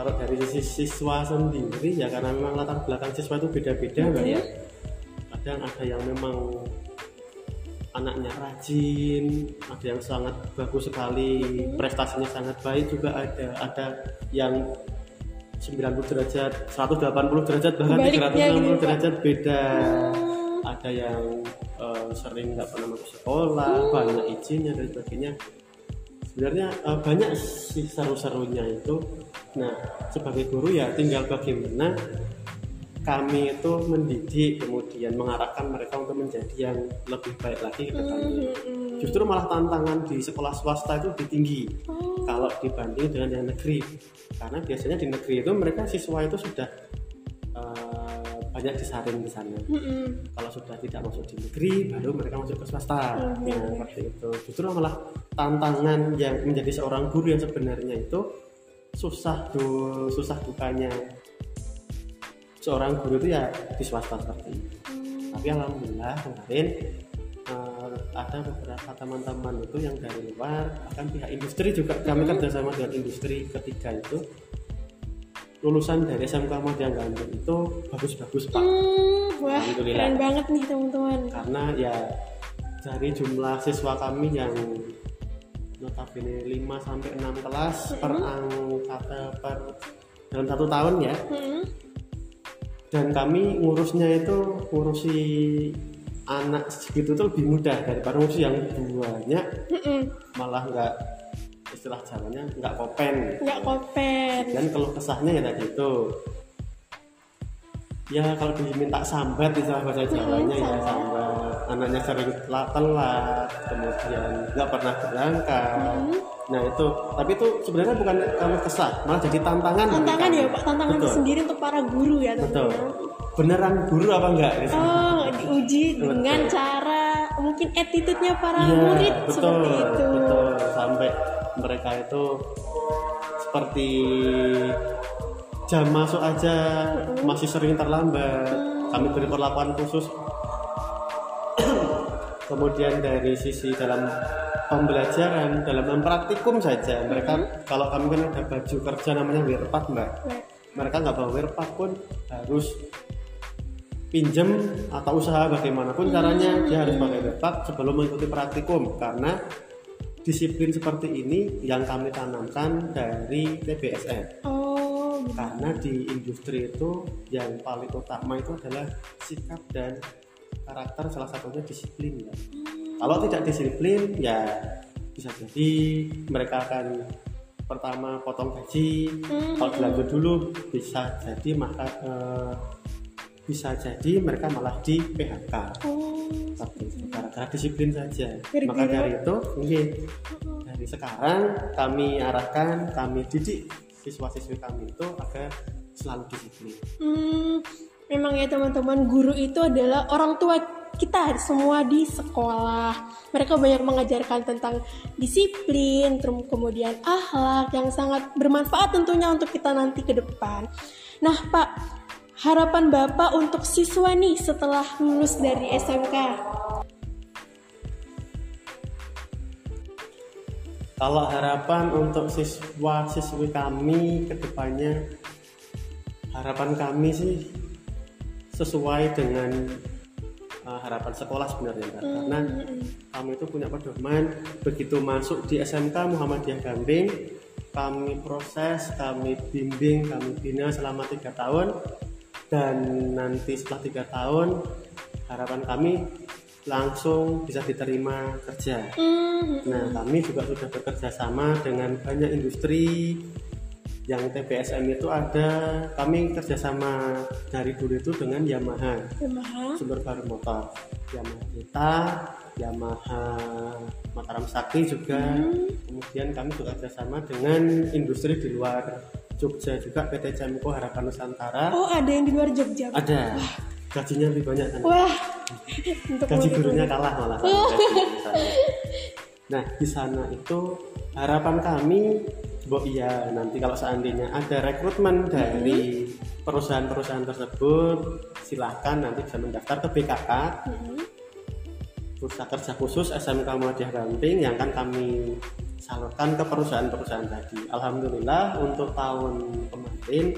kalau dari sisi siswa sendiri ya karena memang latar belakang siswa itu beda-beda mbak ya. Kadang ada yang memang anaknya rajin ada yang sangat bagus sekali prestasinya sangat baik juga ada ada yang 90 derajat 180 derajat bahkan Kebaliknya 360 gitu, derajat beda. Ada yang eh, sering nggak pernah masuk sekolah banyak izinnya dan sebagainya sebenarnya eh, banyak sih seru-serunya itu. Nah sebagai guru ya tinggal bagaimana kami itu mendidik kemudian mengarahkan mereka untuk menjadi yang lebih baik lagi ke depannya. Justru malah tantangan di sekolah swasta itu lebih tinggi kalau dibanding dengan yang negeri. Karena biasanya di negeri itu mereka siswa itu sudah banyak disaring di sana. Mm-mm. kalau sudah tidak masuk di negeri baru mereka masuk ke swasta. Hmm, nah seperti itu. Justru malah tantangan yang menjadi seorang guru yang sebenarnya itu susah tuh susah dukanya. Seorang guru itu ya di swasta seperti itu. Tapi alhamdulillah kemarin eh, ada beberapa teman-teman itu yang dari luar bahkan pihak industri juga kami kerjasama dengan industri ketiga itu lulusan dari SMK Modern Gandung itu bagus-bagus pak. Hmm, wah keren banget nih teman-teman. Karena ya dari jumlah siswa kami yang notabene 5 sampai 6 kelas per angkatan per dalam satu tahun ya. Mm-mm. dan kami ngurusnya itu ngurusi anak segitu tuh lebih mudah daripada ngurusi yang banyak. Mm-mm. malah nggak istilah jalannya nggak kopen. Nggak kopen. Dan kalau kesahnya ya tadi itu ya kalau diminta sambat istilah bahasa Jawanya ya sambat anaknya sering telat, telat kemudian nggak pernah berangkat. Nah itu. Tapi itu sebenarnya bukan kalau kesah malah jadi tantangan tantangan ya pak. tantangan betul. tersendiri untuk para guru ya betul. teman-teman beneran guru apa enggak? Oh diuji Betul. dengan cara mungkin attitude-nya para Iya, murid betul, seperti itu betul. Sampai mereka itu seperti jam masuk aja masih sering terlambat. Kami beri perlakuan khusus. Kemudian dari sisi dalam pembelajaran, dalam praktikum saja, mereka kalau kami kan ada baju kerja namanya wirpat mbak, Nah, mereka nggak bawa wirpat pun harus pinjem atau usaha bagaimanapun caranya dia harus pakai wirpat sebelum mengikuti praktikum. Karena disiplin seperti ini yang kami tanamkan dari TBSN oh. Karena di industri itu yang paling utama itu adalah sikap dan karakter salah satunya disiplin ya. kalau tidak disiplin ya bisa jadi mereka akan pertama potong gaji. Kalau dilanjut dulu bisa jadi maka eh, bisa jadi mereka malah di PHK oh. Gara-gara disiplin saja. Gara-gara- maka dari itu mungkin dari sekarang kami arahkan kami didik siswa-siswi kami itu agar selalu disiplin. Hmm, memang ya teman-teman guru itu adalah orang tua kita semua di sekolah. Mereka banyak mengajarkan tentang disiplin, terus kemudian akhlak yang sangat bermanfaat tentunya untuk kita nanti ke depan. Nah, Pak, harapan Bapak untuk siswa nih setelah lulus dari SMK? kalau harapan untuk siswa-siswi kami ke depannya harapan kami sih sesuai dengan uh, harapan sekolah sebenarnya Mbak. karena kami itu punya pedoman begitu masuk di SMK Muhammadiyah Gambing kami proses, kami bimbing, kami bina selama tiga tahun dan nanti setelah tiga tahun harapan kami langsung bisa diterima kerja. Hmm, Nah, kami juga sudah bekerja sama dengan banyak industri yang TBSM itu ada. Kami kerjasama dari dulu itu dengan Yamaha, Yamaha. sumber baru motor. Yamaha kita, Yamaha Mataram Sakti juga. Kemudian kami juga kerjasama dengan industri di luar Jogja juga PT Cemco Harapan Nusantara. Oh, ada yang di luar Jogja. Ada. Gajinya lebih banyak kan? Wah, untuk gaji gurunya kalah malah sana. Nah di sana itu harapan kami, bu iya nanti kalau seandainya ada rekrutmen dari perusahaan-perusahaan tersebut, silahkan nanti bisa mendaftar ke BKK, Hmm. Bursa Kerja Khusus SMK Muhammadiyah Gamping yang kan kami salur kan ke perusahaan-perusahaan tadi. Alhamdulillah untuk tahun kemarin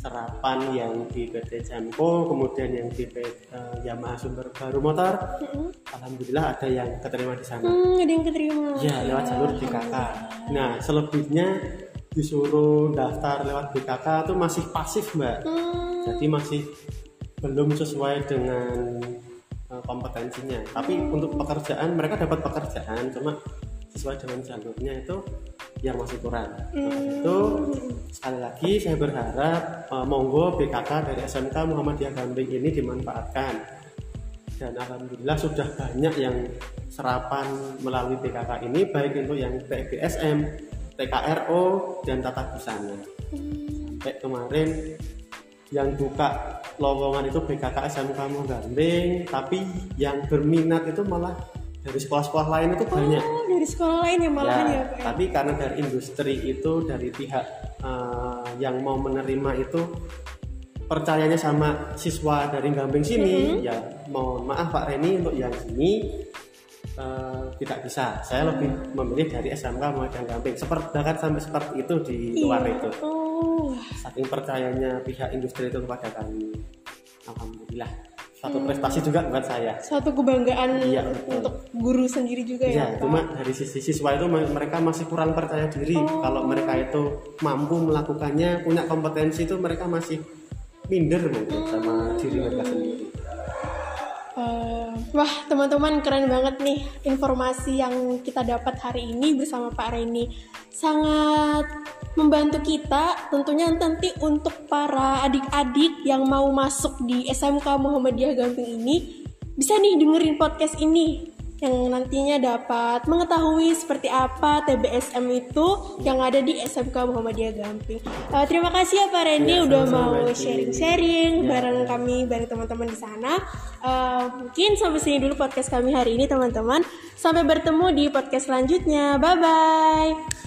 serapan yang di PT Jamco, kemudian yang di PT uh, Yamaha Sumber Baru Motor, alhamdulillah ada yang keterima di sana. Hmm, ada yang keterima. Ya, lewat jalur BKK. Nah, selebihnya disuruh daftar lewat BKK itu masih pasif, Mbak. Hmm, Jadi masih belum sesuai dengan uh, kompetensinya. Tapi untuk pekerjaan mereka dapat pekerjaan, cuma sesuai dengan jalurnya itu yang masih kurang. Untuk itu sekali lagi saya berharap uh, monggo BKK dari SMK Muhammadiyah Gambing ini dimanfaatkan. Dan alhamdulillah sudah banyak yang serapan melalui BKK ini baik untuk yang TBSM, TKRO dan tata busana. Sampai kemarin yang buka lowongan itu BKK SMK Gambing, tapi yang berminat itu malah dari sekolah-sekolah lain itu banyak. Oh, dari sekolah lain ya malahan ya, Pak. ya? tapi karena dari industri itu dari pihak eh, yang mau menerima itu percayanya sama siswa dari Gambing sini, ya mohon maaf Pak Reni untuk yang sini eh, tidak bisa. Saya lebih memilih dari SMK Muhammadiyah Gambing. Seperti bahkan sampai seperti itu di luar Iya. itu. Oh, Saking percayanya pihak industri itu kepada kami. Alhamdulillah. Suatu prestasi juga buat saya. suatu kebanggaan Iya, betul. untuk guru sendiri juga ya, Iya, Pak. cuma dari sisi siswa itu me- mereka masih kurang percaya diri. Kalau mereka itu mampu melakukannya, punya kompetensi itu mereka masih minder mungkin sama diri mereka sendiri. Eh, wah teman-teman keren banget nih informasi yang kita dapat hari ini bersama Pak Reni. Sangat membantu kita tentunya nanti untuk para adik-adik yang mau masuk di SMK Muhammadiyah Gamping ini. Bisa nih dengerin podcast ini yang nantinya dapat mengetahui seperti apa TBSM itu yang ada di SMK Muhammadiyah Gamping. Eh, terima kasih ya Pak Reni Ya, udah mau sharing-sharing Ya. bareng kami bareng teman-teman di sana. Eh, mungkin sampai sini dulu podcast kami hari ini teman-teman. Sampai bertemu di podcast selanjutnya. Bye bye.